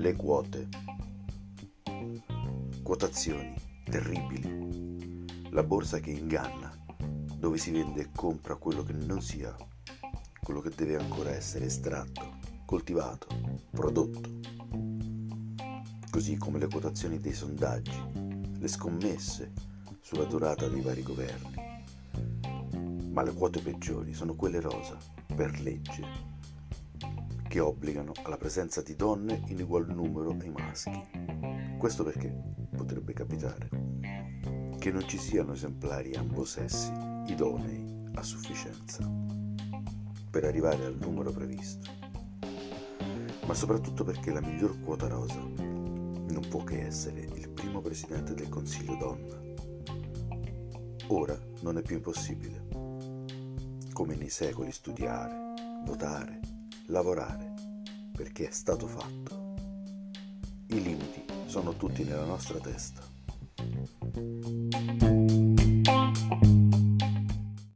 Le quote. Quotazioni terribili. La borsa che inganna, dove si vende e compra quello che non si ha, quello che deve ancora essere estratto, coltivato, prodotto. Così come le quotazioni dei sondaggi, le scommesse sulla durata dei vari governi. Ma le quote peggiori sono quelle rosa, per legge, che obbligano alla presenza di donne in ugual numero ai maschi. Questo perché potrebbe capitare che non ci siano esemplari ambo sessi idonei a sufficienza per arrivare al numero previsto, ma soprattutto perché la miglior quota rosa non può che essere il primo presidente del Consiglio donna. Ora non è più impossibile, come nei secoli, studiare, votare, lavorare, perché è stato fatto. I limiti sono tutti nella nostra testa.